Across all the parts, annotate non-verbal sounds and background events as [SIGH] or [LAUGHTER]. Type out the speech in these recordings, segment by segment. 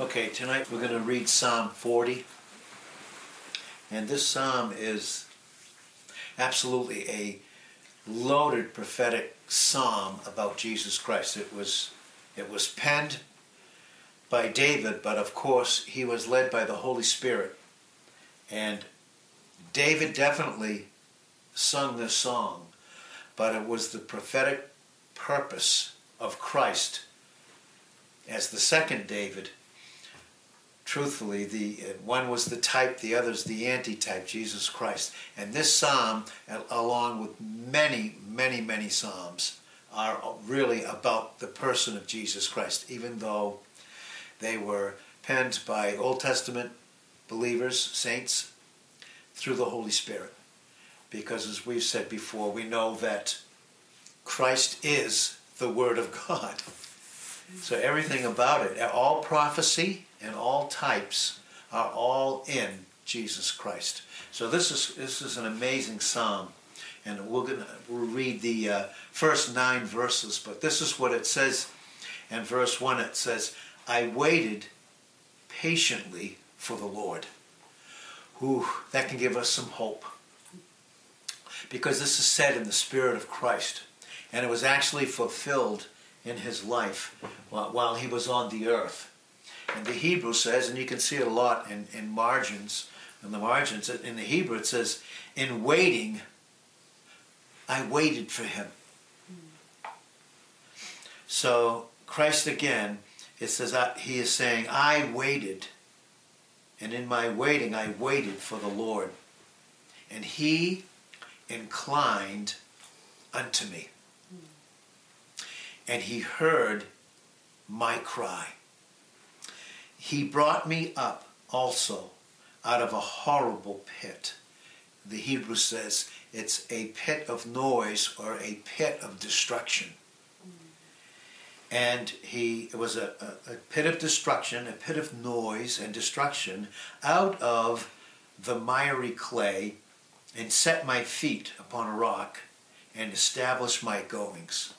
Okay, tonight we're going to read Psalm 40. And this psalm is absolutely a loaded prophetic psalm about Jesus Christ. It was it was penned by David, but of course he was led by the Holy Spirit. And David definitely sung this song, but it was the prophetic purpose of Christ as the second David truthfully, the one was the type, the other's the anti-type, Jesus Christ. And this psalm, along with many, many, many psalms, are really about the person of Jesus Christ, even though they were penned by Old Testament believers, saints, through the Holy Spirit. Because as we've said before, we know that Christ is the Word of God. So everything about it, all prophecy, and all types are all in Jesus Christ. So this is this is an amazing psalm, and we're gonna we'll read the uh, first nine verses. But this is what it says in verse one. It says, "I waited patiently for the Lord." Who that can give us some hope, because this is said in the Spirit of Christ, and it was actually fulfilled in his life while he was on the earth. And the Hebrew says, and you can see it a lot in, in margins, in the margins, in the Hebrew it says, in waiting, I waited for him. So Christ again, it says, he is saying, I waited. And in my waiting, I waited for the Lord. And he inclined unto me. And he heard my cry. He brought me up also out of a horrible pit. The Hebrew says it's a pit of noise or a pit of destruction. And he it was a, a, a pit of destruction, a pit of noise and destruction out of the miry clay and set my feet upon a rock and established my goings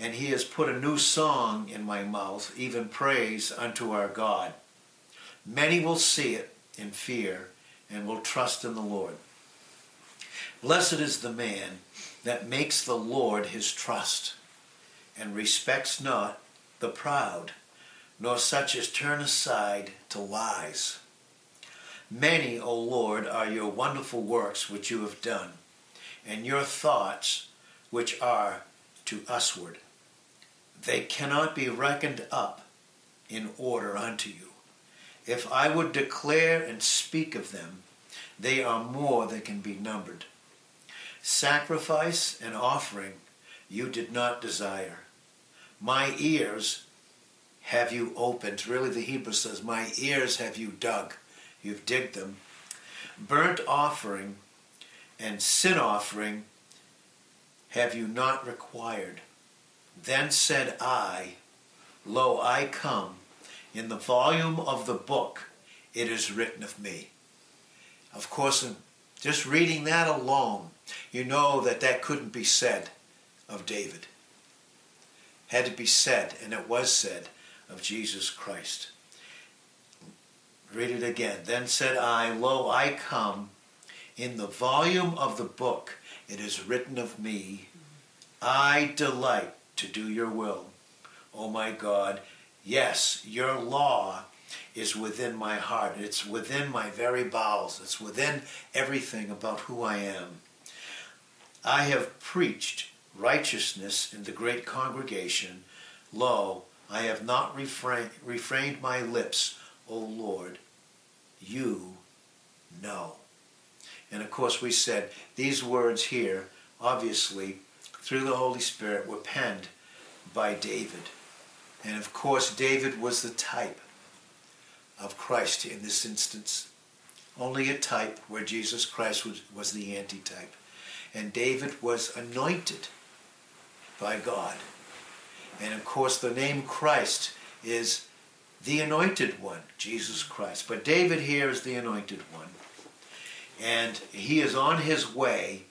and he has put a new song in my mouth, even praise unto our God. Many will see it in fear and will trust in the Lord. Blessed is the man that makes the Lord his trust and respects not the proud, nor such as turn aside to lies. Many, O Lord, are your wonderful works which you have done, and your thoughts which are to usward. They cannot be reckoned up in order unto you. If I would declare and speak of them, they are more than can be numbered. Sacrifice and offering you did not desire. My ears have you opened. Really, the Hebrew says, My ears have you dug. You've digged them. Burnt offering and sin offering have you not required. Then said I, Lo, I come. In the volume of the book it is written of me. Of course, just reading that alone, you know that that couldn't be said of David. Had to be said, and it was said, of Jesus Christ. Read it again. Then said I, Lo, I come. In the volume of the book it is written of me. I delight to do your will. Oh my God, yes, your law is within my heart. It's within my very bowels. It's within everything about who I am. I have preached righteousness in the great congregation. Lo, I have not refrain, refrained my lips, O Lord. You know. And of course, we said these words here, obviously, through the Holy Spirit were penned by David. And of course, David was the type of Christ in this instance. Only a type where Jesus Christ was, was the antitype. And David was anointed by God. And of course, the name Christ is the anointed one, Jesus Christ. But David here is the anointed one. And he is on his way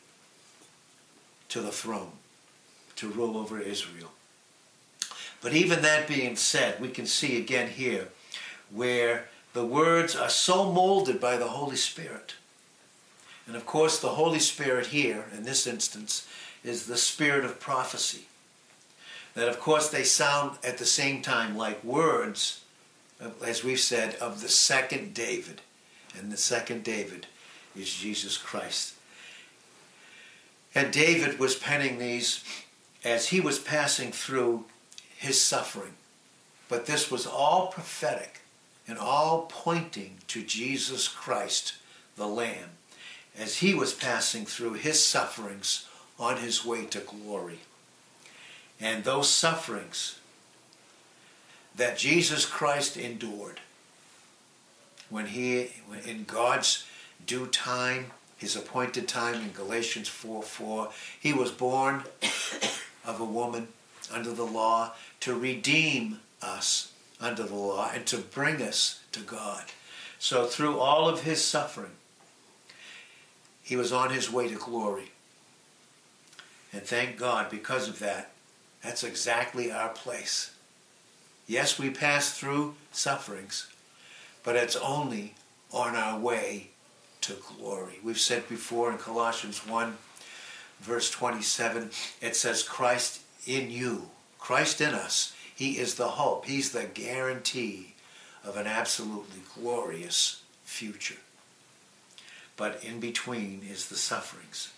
to the throne to rule over Israel. But even that being said, we can see again here where the words are so molded by the Holy Spirit. And of course, the Holy Spirit here, in this instance, is the spirit of prophecy. That, of course, they sound at the same time like words, as we've said, of the second David. And the second David is Jesus Christ. And David was penning these as he was passing through his suffering. But this was all prophetic and all pointing to Jesus Christ, the Lamb, as he was passing through his sufferings on his way to glory. And those sufferings that Jesus Christ endured when he, in God's due time, his appointed time in Galatians 4 4, he was born of a woman under the law to redeem us under the law and to bring us to God. So through all of his suffering, he was on his way to glory. And thank God because of that, that's exactly our place. Yes, we pass through sufferings, but it's only on our way to glory. We've said before in Colossians 1, verse 27, it says, Christ in you, Christ in us. He is the hope, He's the guarantee of an absolutely glorious future. But in between is the sufferings.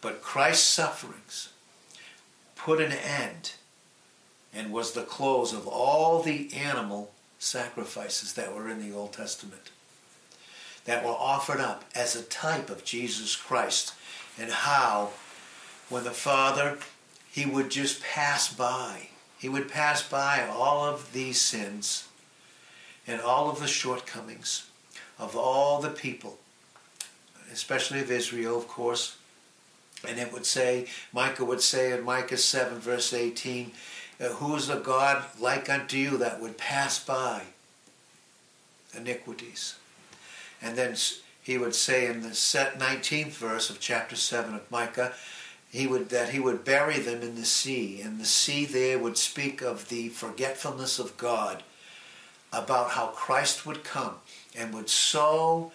But Christ's sufferings put an end and was the close of all the animal sacrifices that were in the Old Testament that were offered up as a type of Jesus Christ and how when the Father he would just pass by he would pass by all of these sins and all of the shortcomings of all the people especially of Israel of course and it would say, Micah would say in Micah 7, verse 18, uh, Who is a God like unto you that would pass by iniquities? And then he would say in the 19th verse of chapter 7 of Micah, he would, that he would bury them in the sea. And the sea there would speak of the forgetfulness of God, about how Christ would come and would so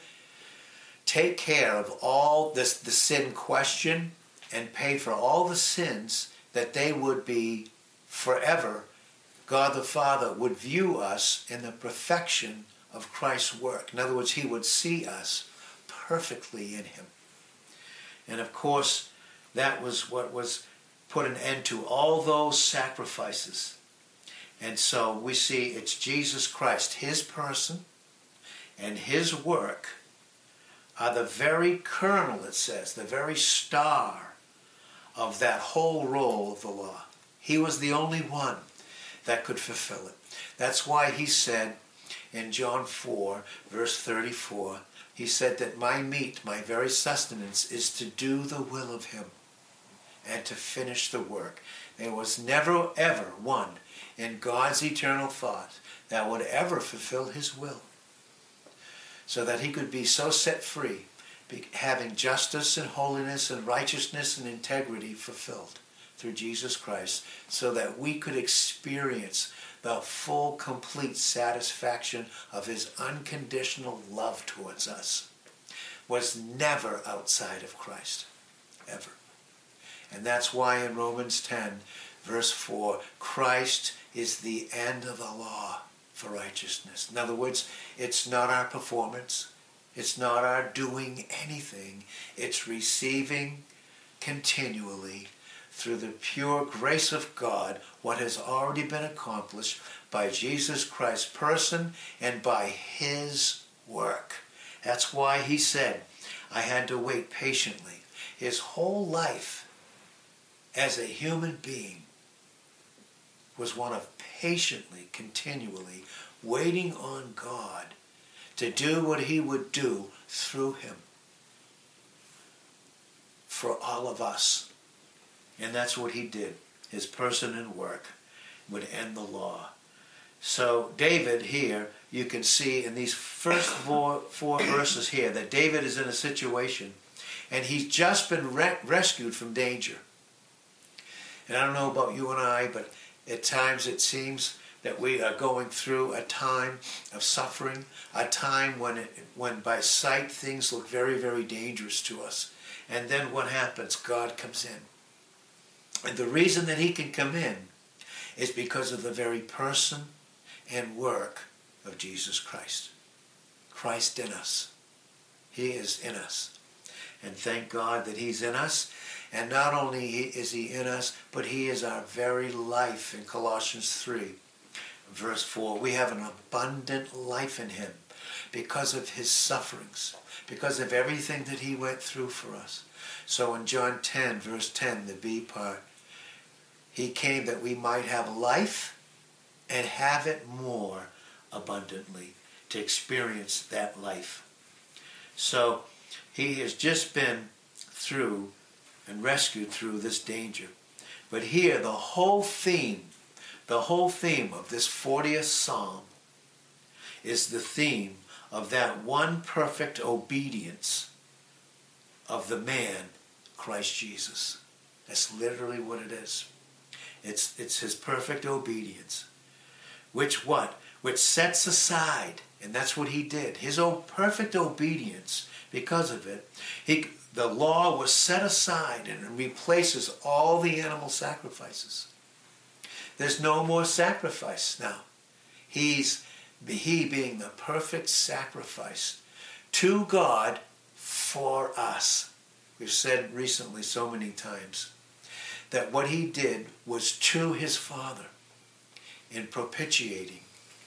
take care of all this the sin question and pay for all the sins that they would be forever God the Father would view us in the perfection of Christ's work. In other words, he would see us perfectly in him. And of course, that was what was put an end to all those sacrifices. And so we see it's Jesus Christ, his person and his work are the very kernel, it says, the very star of that whole role of the law. He was the only one that could fulfill it. That's why he said in John 4, verse 34, he said that my meat, my very sustenance, is to do the will of him and to finish the work. There was never, ever one in God's eternal thought that would ever fulfill his will so that he could be so set free, having justice and holiness and righteousness and integrity fulfilled through Jesus Christ, so that we could experience the full, complete satisfaction of his unconditional love towards us, was never outside of Christ, ever. And that's why in Romans 10, verse 4, Christ is the end of the law for righteousness. In other words, it's not our performance. It's not our doing anything. It's receiving continually through the pure grace of God what has already been accomplished by Jesus Christ's person and by his work. That's why he said, I had to wait patiently. His whole life as a human being was one of patiently, continually waiting on God to do what he would do through him for all of us. And that's what he did. His person and work would end the law. So David here, you can see in these first four, four verses here that David is in a situation and he's just been re- rescued from danger. And I don't know about you and I, but at times it seems that we are going through a time of suffering, a time when, it, when by sight things look very, very dangerous to us. And then what happens? God comes in. And the reason that he can come in is because of the very person and work of Jesus Christ. Christ in us. He is in us. And thank God that he's in us. And not only is he in us, but he is our very life in Colossians 3 verse 4. We have an abundant life in him because of his sufferings, because of everything that he went through for us. So in John 10, verse 10, the B part, he came that we might have life and have it more abundantly, to experience that life. So he has just been through and rescued through this danger. But here, the whole theme the whole theme of this 40th Psalm is the theme of that one perfect obedience of the man, Christ Jesus. That's literally what it is. It's, it's his perfect obedience. Which what? Which sets aside, and that's what he did, his own perfect obedience, because of it, he, the law was set aside and replaces all the animal sacrifices. There's no more sacrifice now. He's he being the perfect sacrifice to God for us. We've said recently so many times that what he did was to his Father in propitiating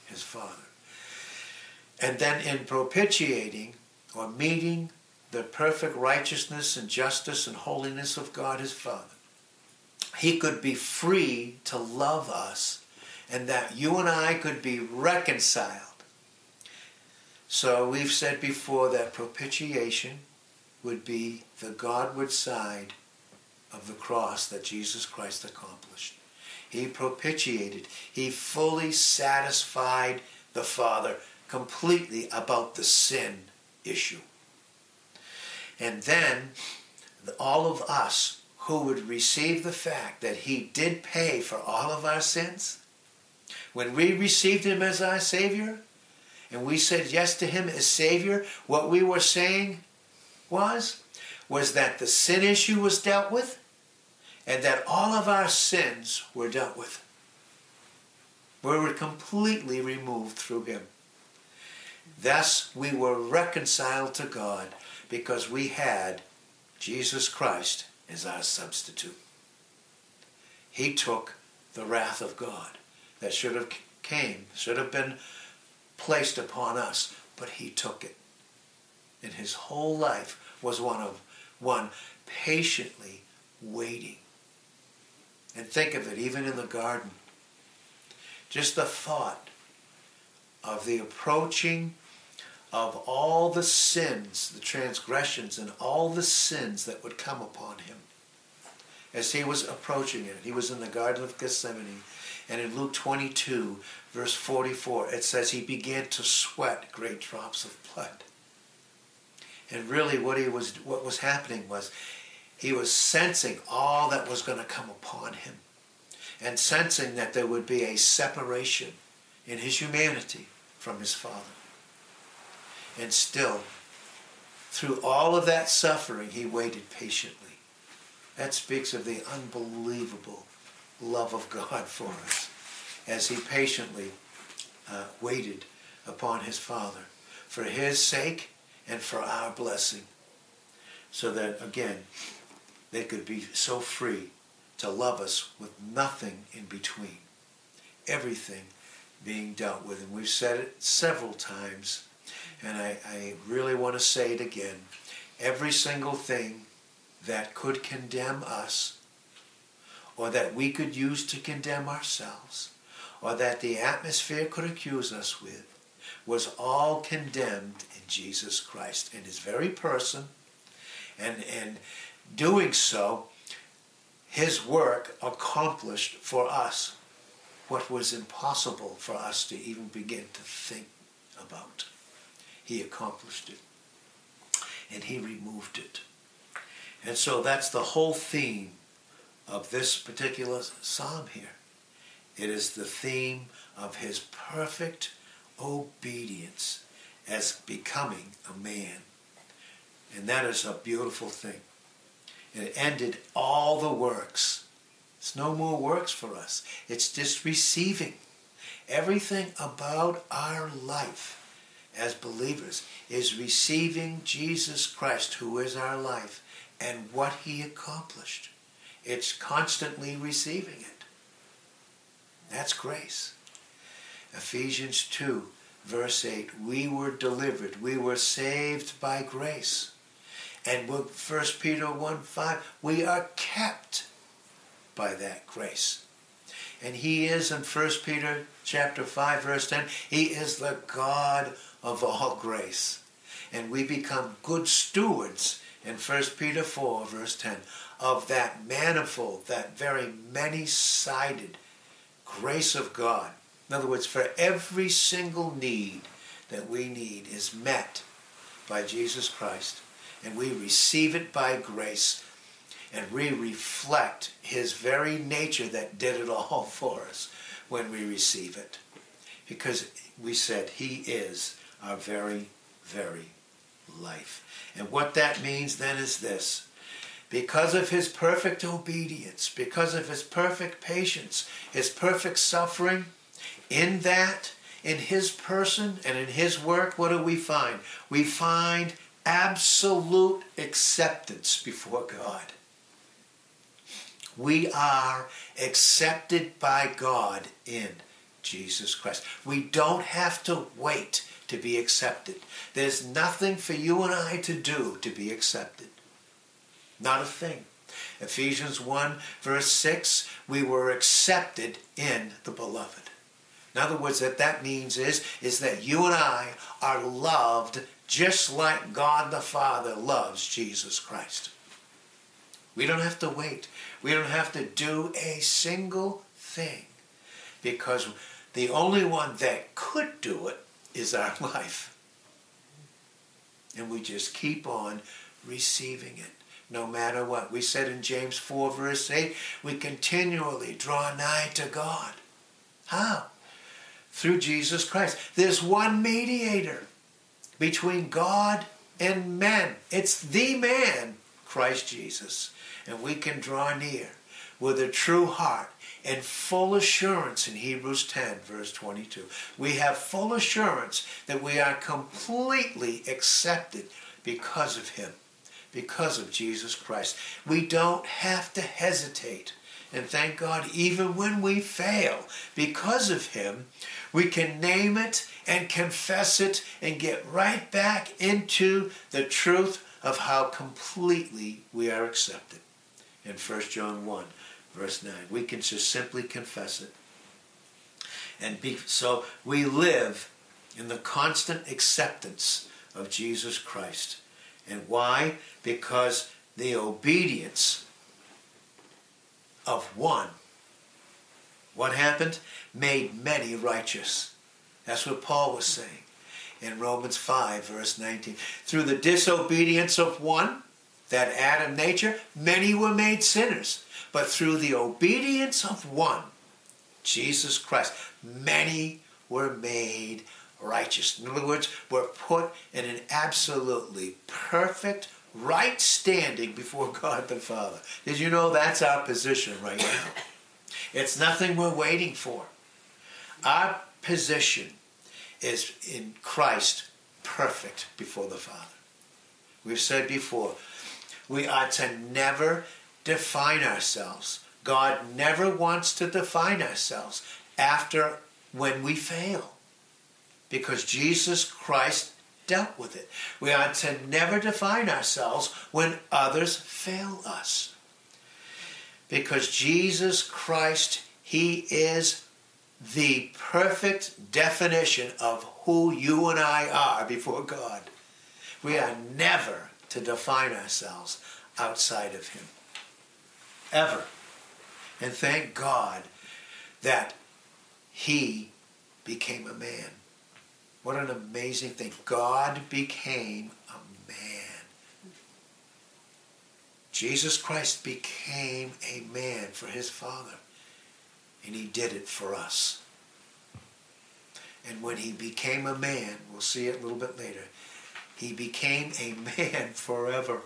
his Father. And then in propitiating or meeting the perfect righteousness and justice and holiness of God his Father, he could be free to love us and that you and I could be reconciled. So we've said before that propitiation would be the Godward side of the cross that Jesus Christ accomplished. He propitiated, he fully satisfied the Father completely about the sin issue. And then all of us who would receive the fact that he did pay for all of our sins, when we received him as our Savior, and we said yes to him as Savior, what we were saying was, was that the sin issue was dealt with, and that all of our sins were dealt with. We were completely removed through him. Thus, we were reconciled to God because we had Jesus Christ as our substitute. He took the wrath of God that should have came, should have been placed upon us, but he took it. And his whole life was one of one patiently waiting. And think of it, even in the garden. Just the thought of the approaching of all the sins, the transgressions, and all the sins that would come upon him. As he was approaching it, he was in the Garden of Gethsemane, and in Luke 22, verse 44, it says he began to sweat great drops of blood. And really, what he was, what was happening was, he was sensing all that was going to come upon him, and sensing that there would be a separation in his humanity from his Father. And still, through all of that suffering, he waited patiently. That speaks of the unbelievable love of God for us as he patiently uh, waited upon his Father for his sake and for our blessing. So that, again, they could be so free to love us with nothing in between. Everything being dealt with. And we've said it several times and I, I really want to say it again. Every single thing that could condemn us, or that we could use to condemn ourselves, or that the atmosphere could accuse us with, was all condemned in Jesus Christ, in his very person, and, and doing so, his work accomplished for us what was impossible for us to even begin to think about. He accomplished it. And he removed it. And so that's the whole theme of this particular psalm here It is the theme of his perfect obedience as becoming a man. And that is a beautiful thing. It ended all the works. It's no more works for us. It's just receiving. Everything about our life as believers is receiving Jesus Christ, who is our life, and what he accomplished. It's constantly receiving it. That's grace. Ephesians 2, verse 8 we were delivered, we were saved by grace. And 1 Peter 1 5, we are kept by that grace. And he is in 1 Peter chapter 5 verse 10, he is the God of all grace. And we become good stewards in 1 Peter 4 verse 10 of that manifold, that very many-sided grace of God. In other words, for every single need that we need is met by Jesus Christ. And we receive it by grace. And we reflect his very nature that did it all [LAUGHS] for us when we receive it. Because we said he is our very, very life. And what that means then is this because of his perfect obedience, because of his perfect patience, his perfect suffering, in that, in his person and in his work, what do we find? We find absolute acceptance before God. We are accepted by God in Jesus Christ. We don't have to wait to be accepted. There's nothing for you and I to do to be accepted. Not a thing. Ephesians 1, verse 6, we were accepted in the beloved. In other words, what that means is, is that you and I are loved just like God the Father loves Jesus Christ. We don't have to wait. We don't have to do a single thing because the only one that could do it is our [LAUGHS] life. And we just keep on receiving it no matter what. We said in James 4, verse 8, we continually draw nigh to God. How? Through Jesus Christ. There's one mediator between God and men. It's the man, Christ Jesus. And we can draw near with a true heart and full assurance in Hebrews 10, verse 22. We have full assurance that we are completely accepted because of Him, because of Jesus Christ. We don't have to hesitate. And thank God, even when we fail, because of Him, we can name it and confess it and get right back into the truth of how completely we are accepted. In 1 John 1, verse 9. We can just simply confess it. And be, so we live in the constant acceptance of Jesus Christ. And why? Because the obedience of one, what happened? Made many righteous. That's what Paul was saying in Romans 5, verse 19. Through the disobedience of one, that Adam nature, many were made sinners. But through the obedience of one, Jesus Christ, many were made righteous. In other words, were put in an absolutely perfect right standing before [LAUGHS] God the Father. Did you know that's our position right now? It's nothing we're waiting for. Our position is in Christ perfect before the Father. We've said before, we are to never define ourselves. God never wants to define ourselves after when we fail. Because Jesus Christ dealt with it. We are to never define ourselves when others fail us. Because Jesus Christ, He is the perfect definition of who you and I are before God. We are never to define ourselves outside of Him. Ever. And thank God that He became a man. What an amazing thing. God became a man. Jesus Christ became a man for his Father. And he did it for us. And when he became a man, we'll see it a little bit later, he became a man [LAUGHS] forever.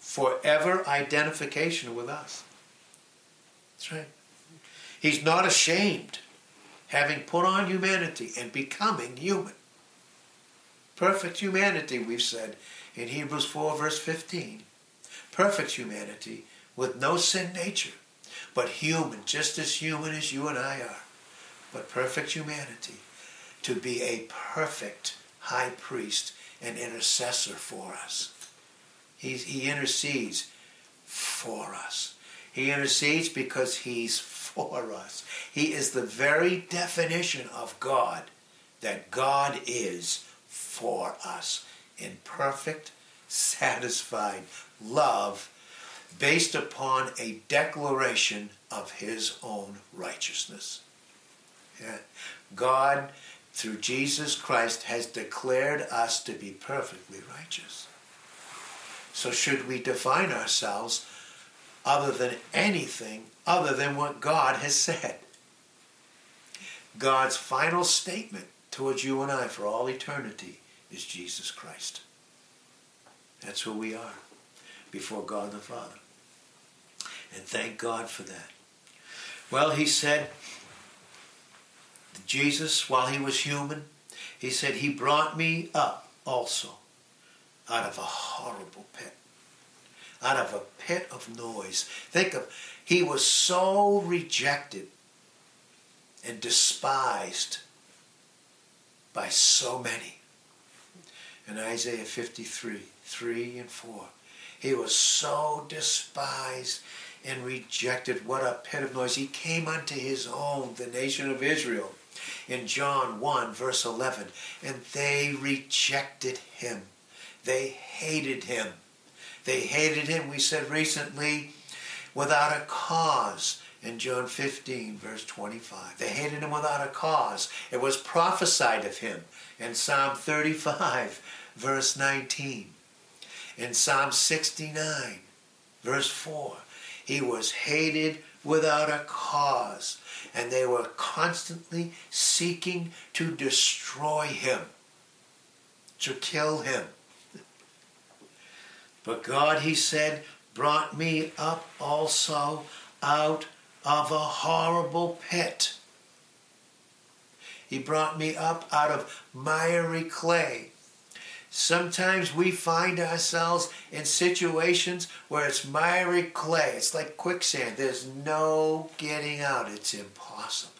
Forever identification with us. That's right. He's not ashamed, having put on humanity and becoming human. Perfect humanity, we've said in Hebrews 4, verse 15. Perfect humanity with no sin nature, but human, just as human as you and I are, but perfect humanity to be a perfect high priest and intercessor for us. He's, he intercedes for us. He intercedes because he's for us. He is the very definition of God, that God is for us in perfect, satisfied love based upon a declaration of his own righteousness. God, through Jesus Christ, has declared us to be perfectly righteous. So, should we define ourselves other than anything other than what God has said. God's final statement towards you and I for all eternity is Jesus Christ. That's who we are before God the Father. And thank God for that. Well, he said, Jesus, while he was human, he said, He brought me up also out of a horrible pit out of a pit of noise. Think of, he was so rejected and despised by so many. In Isaiah 53, 3 and 4, he was so despised and rejected. What a pit of noise. He came unto his own, the nation of Israel, in John 1, verse 11, and they rejected him. They hated him. They hated him, we said recently, without a cause in John 15, verse 25. They hated him without a cause. It was prophesied of him in Psalm 35, verse 19. In Psalm 69, verse 4, he was hated without a cause, and they were constantly seeking to destroy him, to kill him. But God, he said, brought me up also out of a horrible pit. He brought me up out of miry clay. Sometimes we find ourselves in situations where it's miry clay. It's like quicksand. There's no getting out. It's impossible.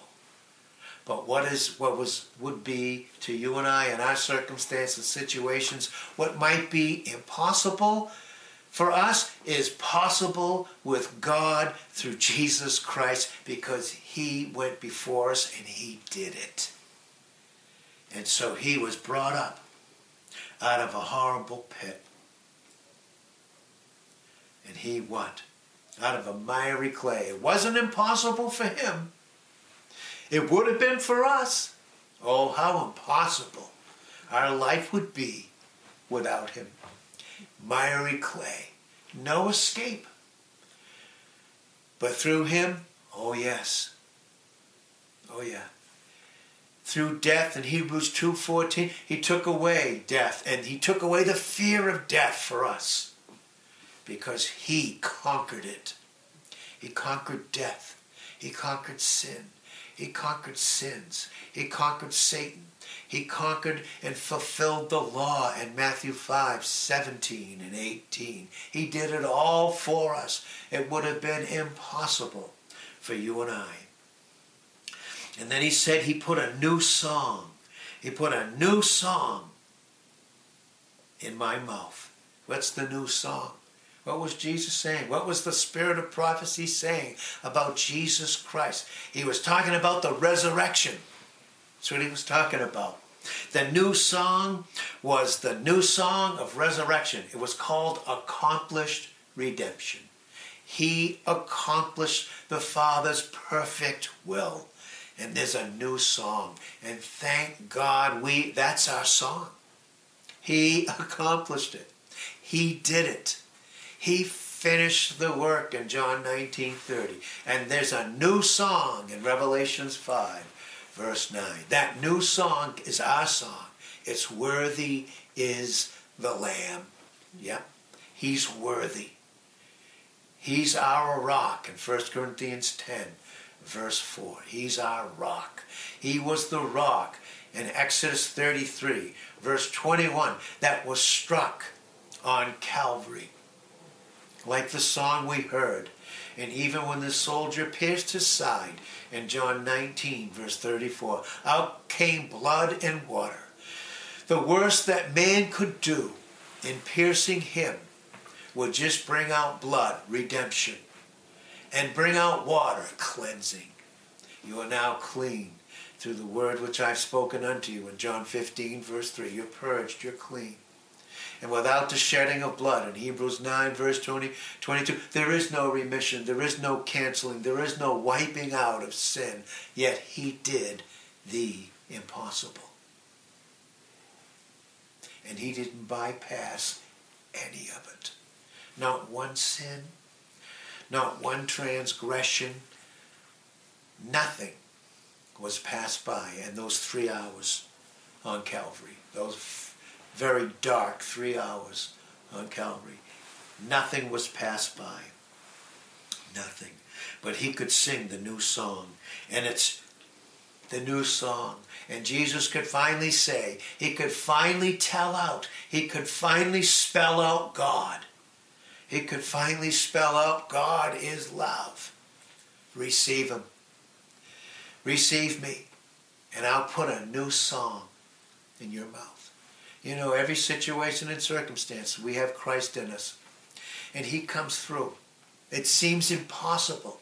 But what is what was would be to you and I in our circumstances, situations, what might be impossible for us is possible with God through Jesus Christ because he went before us and he did it. And so he was brought up out of a horrible pit. And he what? Out of a miry clay. It wasn't impossible for him. It would have been for us. Oh, how impossible our life would be without him. Miry clay. No escape. But through him, oh yes. Oh yeah. Through death in Hebrews 2:14, he took away death and he took away the fear of death for us because he conquered it. He conquered death. He conquered sin. He conquered sins. He conquered Satan. He conquered and fulfilled the law in Matthew 5 17 and 18. He did it all for us. It would have been impossible for you and I. And then he said he put a new song. He put a new song in my mouth. What's the new song? What was Jesus saying? What was the spirit of prophecy saying about Jesus Christ? He was talking about the resurrection. That's what he was talking about. The new song was the new song of resurrection. It was called Accomplished Redemption. He accomplished the Father's perfect will. And there's a new song. And thank God we that's our song. He accomplished it. He did it. He finished the work in John 19:30. And there's a new song in Revelations 5, verse 9. That new song is our song. It's worthy is the Lamb. Yep. He's worthy. He's our rock in 1 Corinthians 10, verse 4. He's our rock. He was the rock in Exodus 33, verse 21, that was struck on Calvary. Like the song we heard. And even when the soldier pierced his side in John 19, verse 34, out came blood and water. The worst that man could do in piercing him would just bring out blood, redemption, and bring out water, cleansing. You are now clean through the word which I've spoken unto you in John 15, verse 3. You're purged, you're clean. And without the shedding of blood, in Hebrews 9, verse 20, 22, there is no remission, there is no canceling, there is no wiping out of sin. Yet he did the impossible. And he didn't bypass any of it. Not one sin, not one transgression, nothing was passed by in those three hours on Calvary. Those very dark three hours on Calvary. Nothing was passed by. Nothing. But he could sing the new song. And it's the new song. And Jesus could finally say, he could finally tell out, he could finally spell out God. He could finally spell out God is love. Receive him. Receive me, and I'll put a new song in your mouth. You know, every situation and circumstance, we have Christ in us, and He comes through. It seems impossible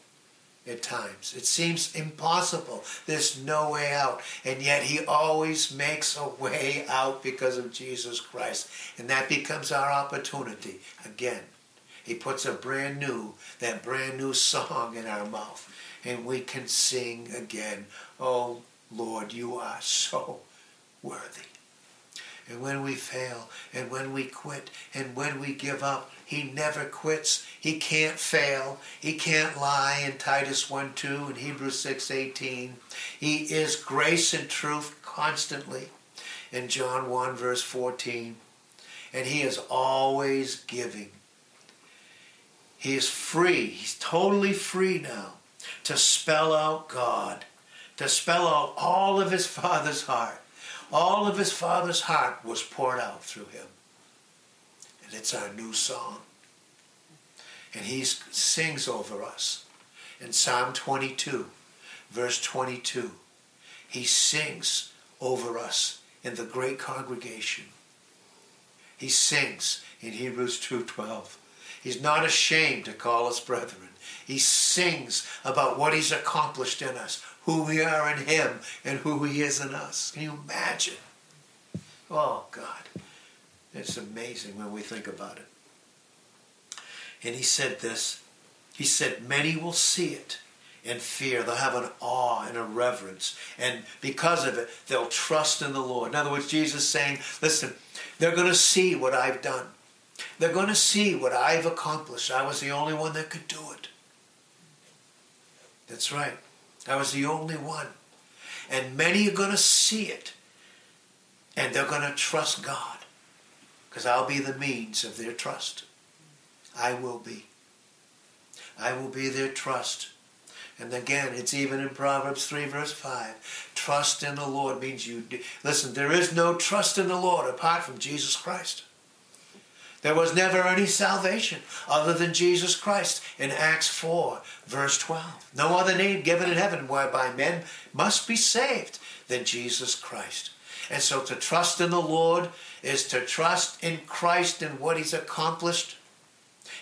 at times. It seems impossible. There's no way out. And yet he always makes a way out because of Jesus Christ. And that becomes our opportunity. Again, he puts a brand new, that brand new song in our mouth and we can sing again, Oh Lord, you are so worthy. And when we fail, and when we quit, and when we give up, he never quits. He can't fail. He can't lie in Titus 1 2 and Hebrews 6 18. He is grace and truth constantly in John 1 verse 14. And he is always giving. He is free. He's totally free now to spell out God, to spell out all of his [LAUGHS] Father's heart. All of his Father's heart was poured out through him. And it's our new song. And he sings over us. In Psalm 22, verse 22, he sings over us in the great congregation. He sings in Hebrews 2.12. He's not ashamed to call us brethren. He sings about what he's accomplished in us, who we are in him, and who he is in us. Can you imagine? Oh, God. It's amazing when we think about it. And he said this. He said, Many will see it and fear. They'll have an awe and a reverence. And because of it, they'll trust in the Lord. In other words, Jesus saying, Listen, they're going to see what I've done. They're going to see what I've accomplished. I was the only one that could do it. That's right. I was the only one. And many are going to see it. And they're going to trust God. Because I'll be the means of their trust. I will be. I will be their trust. And again, it's even in Proverbs 3, verse 5. Trust in the Lord means you. Listen, there is no trust in the Lord apart from Jesus Christ. There was never any salvation other than Jesus Christ in Acts 4, verse 12. No other name given in heaven whereby men must be saved than Jesus Christ. And so to trust in the Lord is to trust in Christ and what he's accomplished.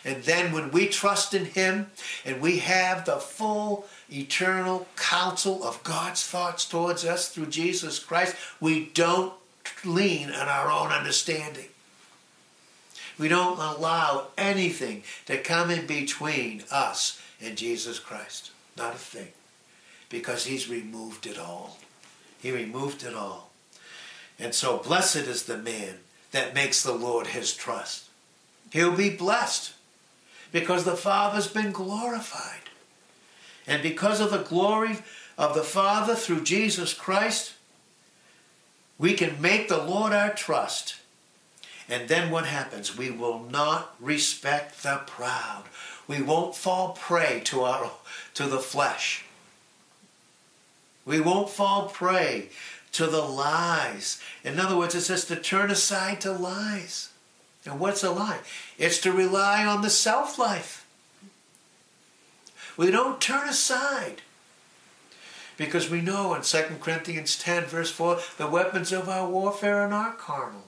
And then when we trust in him and we have the full eternal counsel of God's thoughts towards us through Jesus Christ, we don't lean on our own understanding. We don't allow anything to come in between us and Jesus Christ. Not a thing. Because he's removed it all. He removed it all. And so blessed is the man that makes the Lord his trust. He'll be blessed. because the Father's been glorified. And because of the glory of the Father through Jesus Christ, we can make the Lord our trust. And then what happens? We will not respect the proud. We won't fall prey to our to the flesh. We won't fall prey to the lies. In other words, it says to turn aside to lies. And what's a lie? It's to rely on the self life. We don't turn aside. Because we know in 2 Corinthians 10, verse 4, the weapons of our warfare are not carnal.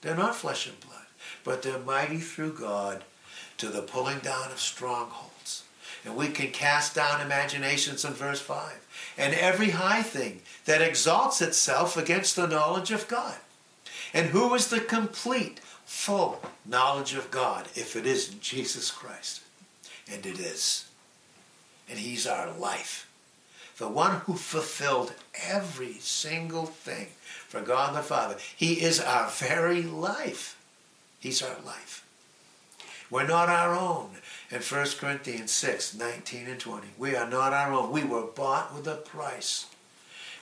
They're not flesh and blood, but they're mighty through God to the pulling down of strongholds. And we can cast down imaginations in verse 5. And every high thing that exalts itself against the knowledge of God. And who is the complete, full knowledge of God if it isn't Jesus Christ? And it is. And He's our life the one who fulfilled every single thing for God the Father. He is our very life. He's our life. We're not our own. In 1 Corinthians 6, 19 and 20, we are not our own. We were bought with a price.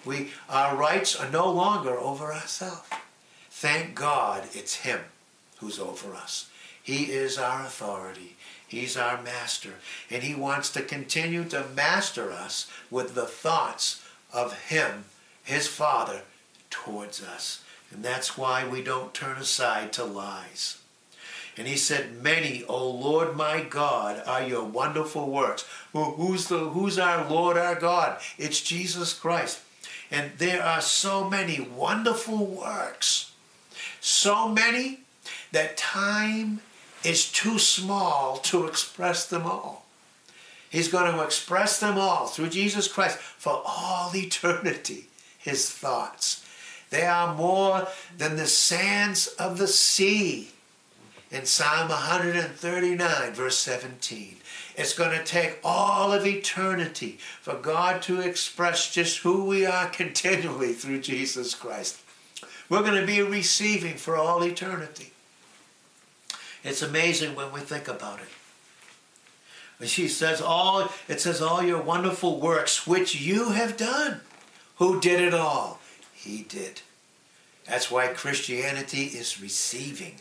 We, our rights are no longer over ourselves. Thank God it's Him who's over us. He is our authority. He's our master. And he wants to continue to master us with the thoughts of him, his Father, towards us. And that's why we don't turn aside to lies. And he said, Many, O Lord my God, are your wonderful works. Well, who's, the, who's our Lord, our God? It's Jesus Christ. And there are so many wonderful works. So many that time is too small to express them all. He's going to express them all through Jesus Christ for all eternity, his thoughts. They are more than the sands of the sea. In Psalm 139, verse 17, it's going to take all of eternity for God to express just who we are continually through Jesus Christ. We're going to be receiving for all eternity. It's amazing when we think about it. And she says all it says all your wonderful works which you have done. Who did it all? He did. That's why Christianity is receiving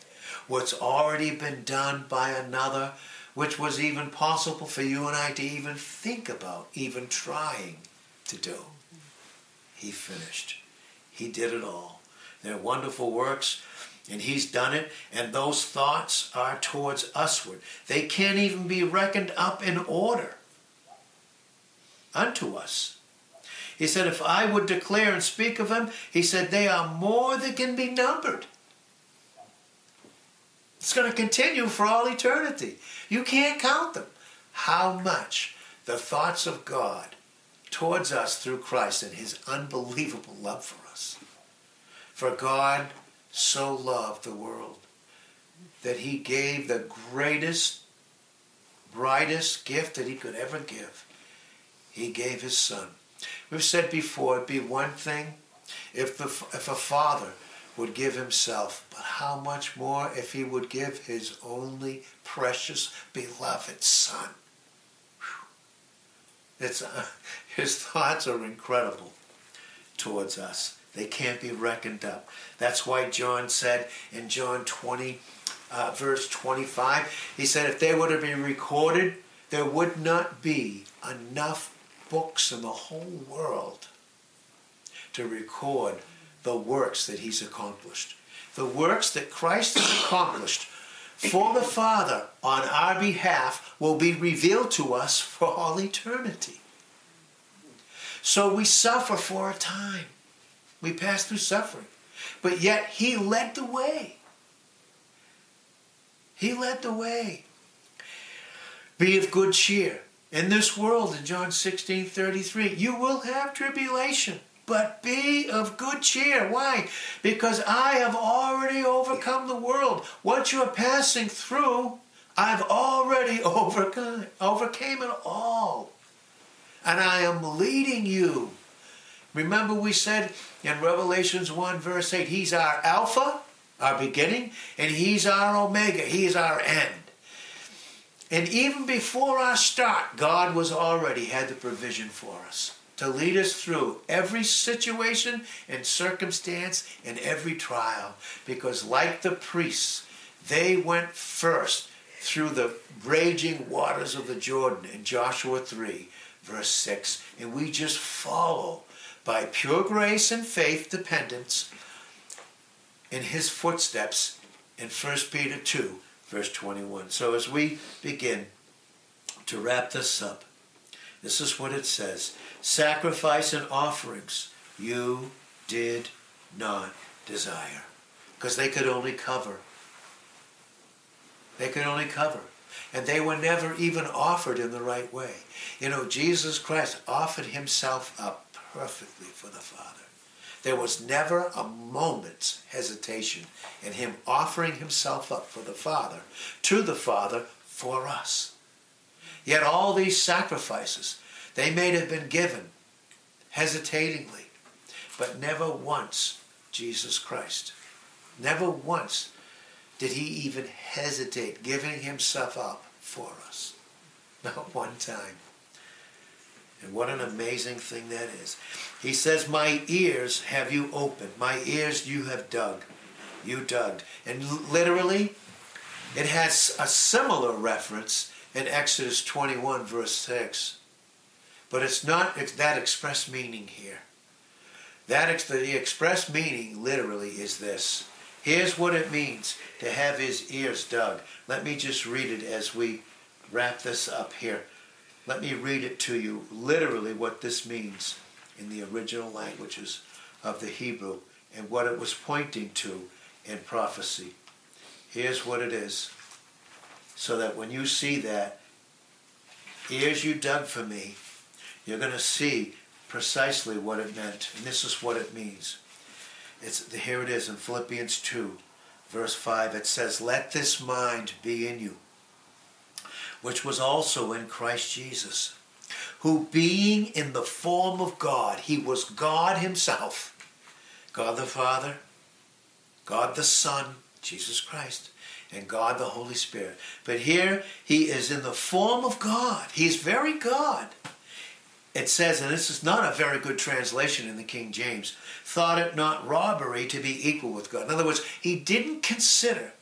what's already been done by another, which was even possible for you and I to even think about, even trying to do. He finished. He did it all. They're wonderful works and he's done it, and those thoughts are towards usward. They can't even be reckoned up in order unto us. He said, If I would declare and speak of them, he said, they are more than can be numbered. It's going to continue for all eternity. You can't count them. How much the thoughts of God towards us through Christ and his unbelievable love for us. For God so loved the world that he gave the greatest, brightest gift that he could ever give. He gave his son. We've said before, it'd be one thing if, the, if a father would give himself, but how much more if he would give his only precious, beloved son. It's, uh, [LAUGHS] his thoughts are incredible towards us. They can't be reckoned up. That's why John said in John 20, uh, verse 25, he said, if they were to be recorded, there would not be enough books in the whole world to record the works that he's accomplished. The works that Christ has accomplished for the Father on our behalf will be revealed to us for all eternity. So we suffer for a time. We pass through suffering. But yet he led the way. He led the way. Be of good cheer. In this world, in John 16 33, you will have tribulation, but be of good cheer. Why? Because I have already overcome the world. What you're passing through, I've already [LAUGHS] overcome, overcame it all. And I am leading you Remember, we said in Revelations 1, verse 8, He's our Alpha, our beginning, and He's our Omega, He's our end. And even before our start, God was already had the provision for us to lead us through every situation and circumstance and every trial. Because, like the priests, they went first through the raging waters of the Jordan in Joshua 3, verse 6. And we just follow by pure grace and faith dependence in his footsteps in 1 Peter 2, verse 21. So as we begin to wrap this up, this is what it says Sacrifice and offerings you did not desire, because they could only cover. They could only cover. And they were never even offered in the right way. You know, Jesus Christ offered himself up perfectly for the Father. There was never a moment's hesitation in him offering himself up for the Father, to the Father, for us. Yet all these sacrifices, they may have been given hesitatingly, but never once Jesus Christ. Never once did he even hesitate giving himself up for us. [LAUGHS] Not one time. And what an amazing thing that is. He says, My ears have you opened. My ears you have dug. You dug. And literally, it has a similar reference in Exodus 21, verse 6. But it's not it's that express meaning here. That the express meaning literally is this. Here's what it means to have his ears dug. Let me just read it as we wrap this up here. Let me read it to you literally what this means in the original languages of the Hebrew and what it was pointing to in prophecy. Here's what it is. So that when you see that, ears you dug for me, you're going to see precisely what it meant. And this is what it means. It's, here it is in Philippians 2, verse 5. It says, Let this mind be in you which was also in Christ Jesus, who being in the form of God, he was God himself, God the Father, God the Son, Jesus Christ, and God the Holy Spirit. But here he is in the form of God. He's very God. It says, and this is not a very good translation in the King James, thought it not robbery to be equal with God. In other words, he didn't consider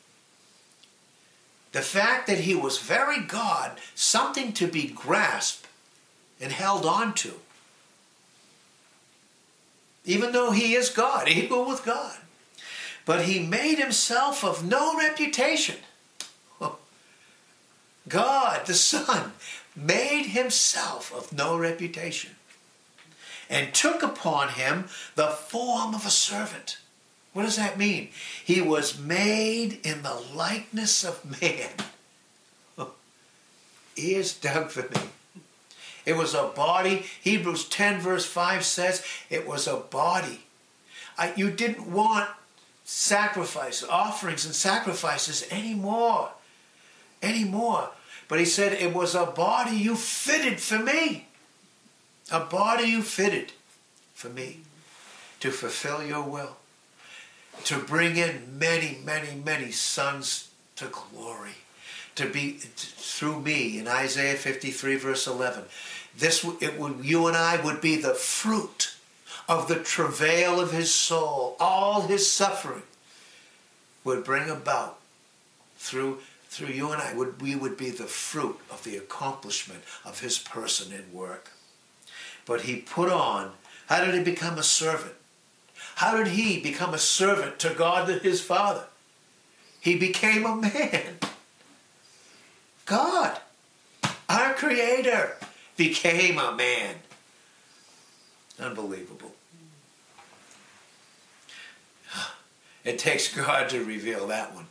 the fact that he was very God, something to be grasped and held on to. Even though he is God, equal with God. But he made himself of no reputation. [LAUGHS] God, the Son, made himself of no reputation and took upon him the form of a servant what does that mean? He was made in the likeness of man. [LAUGHS] he is done for me. It was a body. Hebrews 10, verse 5 says it was a body. I, you didn't want sacrifice, offerings and sacrifices anymore. Anymore. But he said it was a body you fitted for me. A body you fitted for me to fulfill your will to bring in many, many, many sons to glory, to be through me in Isaiah 53 verse 11. This it would you and I would be the fruit of the travail of his soul, all his suffering would bring about through through you and I would we would be the fruit of the accomplishment of his person and work. But he put on, how did he become a servant? How did he become a servant to God his Father? He became a man. God, our Creator, became a man. Unbelievable. It takes God to reveal that one.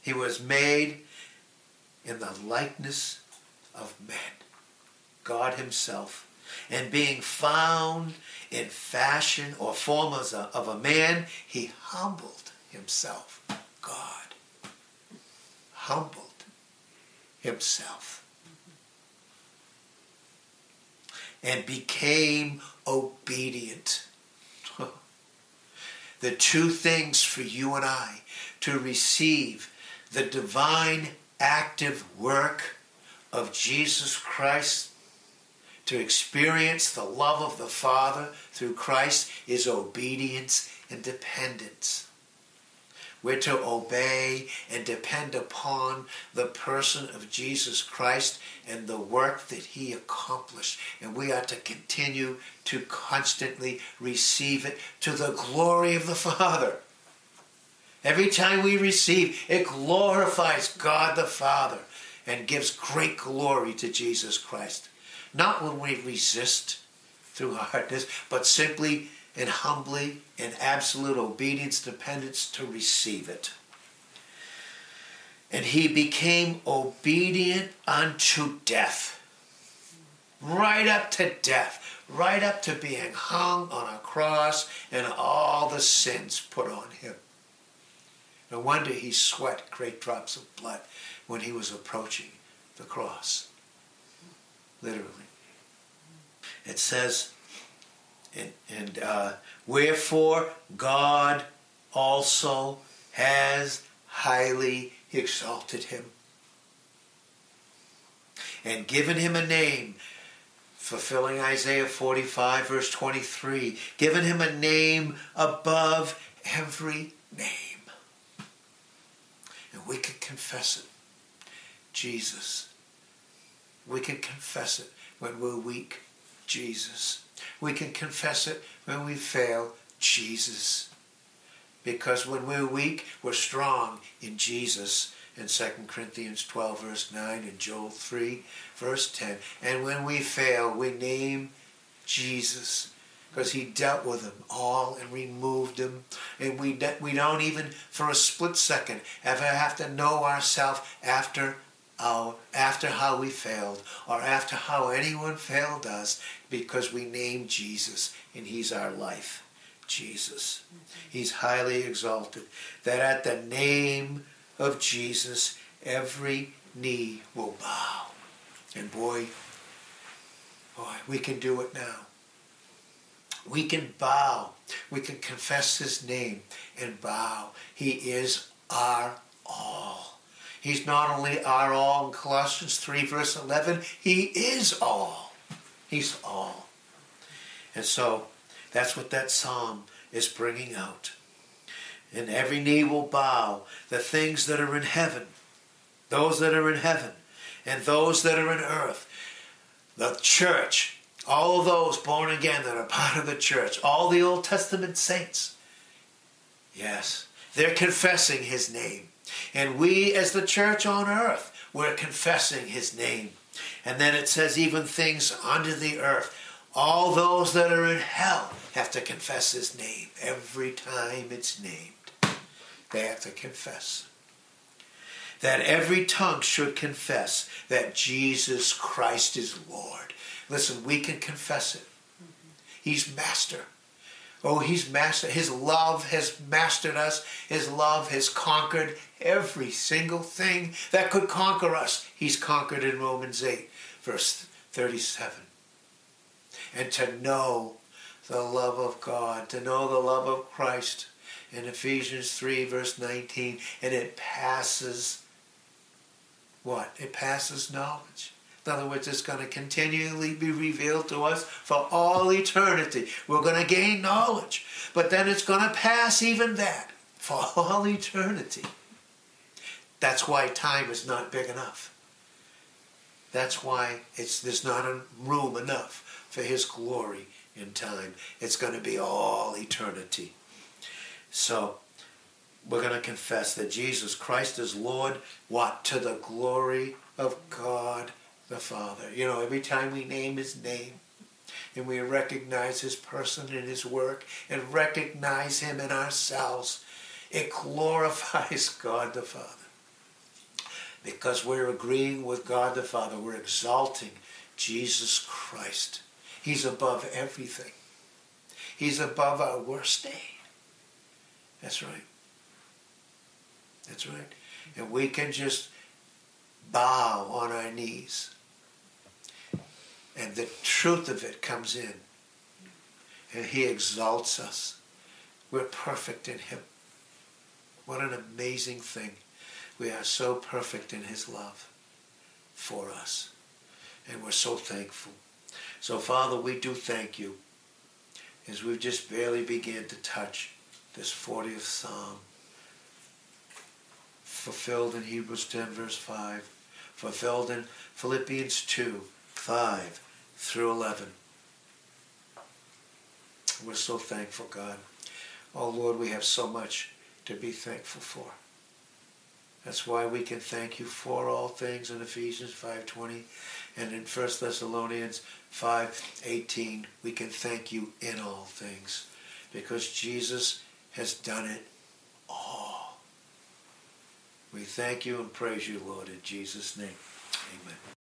He was made in the likeness of men, God Himself and being found in fashion or form of a, of a man, he humbled himself. God humbled himself and became obedient. [LAUGHS] the two things for you and I to receive the divine active work of Jesus Christ to experience the love of the Father through Christ is obedience and dependence. We're to obey and depend upon the person of Jesus Christ and the work that he accomplished. And we are to continue to constantly receive it to the glory of the Father. Every time we receive, it glorifies God the Father and gives great glory to Jesus Christ. Not when we resist through [LAUGHS] hardness, but simply and humbly in absolute obedience, dependence to receive it. And he became obedient unto death. Right up to death. Right up to being hung on a cross and all the sins put on him. No wonder he sweat great drops of blood when he was approaching the cross. Literally. It says, and, and uh, wherefore God also has highly exalted him and given him a name fulfilling Isaiah 45 verse 23 given him a name above every name. And we can confess it. Jesus we can confess it when we're weak Jesus we can confess it when we fail, Jesus. Because when we're weak, we're strong in Jesus. In 2 Corinthians 12, verse 9, and Joel 3, verse 10. And when we fail, we name Jesus because he dealt with them all and removed them. And we, we don't even, for a split second, ever have to know ourselves after our, after how we failed or after how anyone failed us because we named Jesus and he's our life. Jesus. He's highly exalted. That at the name of Jesus, every knee will bow. And boy, boy, we can do it now. We can bow. We can confess his name and bow. He is our all. He's not only our all in Colossians 3, verse 11, He is all. He's all. And so that's what that psalm is bringing out. And every knee will bow, the things that are in heaven, those that are in heaven, and those that are in earth, the church, all those born again that are part of the church, all the Old Testament saints. Yes, they're confessing his name. And we, as the church on earth, we're confessing his name. And then it says, even things under the earth, all those that are in hell have to confess his name every time it's named. They have to confess. That every tongue should confess that Jesus Christ is Lord. Listen, we can confess it. He's master. Oh, he's. His love has mastered us. His love has conquered every single thing that could conquer us. He's conquered in Romans 8, verse 37. And to know the love of God, to know the love of Christ in Ephesians 3, verse 19, and it passes what? It passes knowledge. In other words, it's going to continually be revealed to us for all eternity. We're going to gain knowledge, but then it's going to pass even that for [LAUGHS] all eternity. That's why time is not big enough. That's why it's there's not room enough for His glory in time. It's going to be all eternity. So we're going to confess that Jesus Christ is Lord. What to the glory of God the Father. You know, every time we name his name and we recognize his person and his work and recognize him in ourselves, it glorifies [LAUGHS] God the Father. Because we're agreeing with God the Father, we're exalting Jesus Christ. He's above everything. He's above our worst day. That's right. That's right. And we can just bow on our knees and the truth of it comes in. And he exalts us. We're perfect in him. What an amazing thing. We are so perfect in his love for us. And we're so thankful. So, Father, we do thank you as we've just barely began to touch this 40th Psalm, fulfilled in Hebrews 10, verse 5, fulfilled in Philippians 2, 5 through 11. We're so thankful, God. Oh, Lord, we have so much to be thankful for. That's why we can thank you for all things in Ephesians 5.20 and in 1 Thessalonians 5.18. We can thank you in all things because Jesus has done it all. We thank you and praise you, Lord, in Jesus' name. Amen.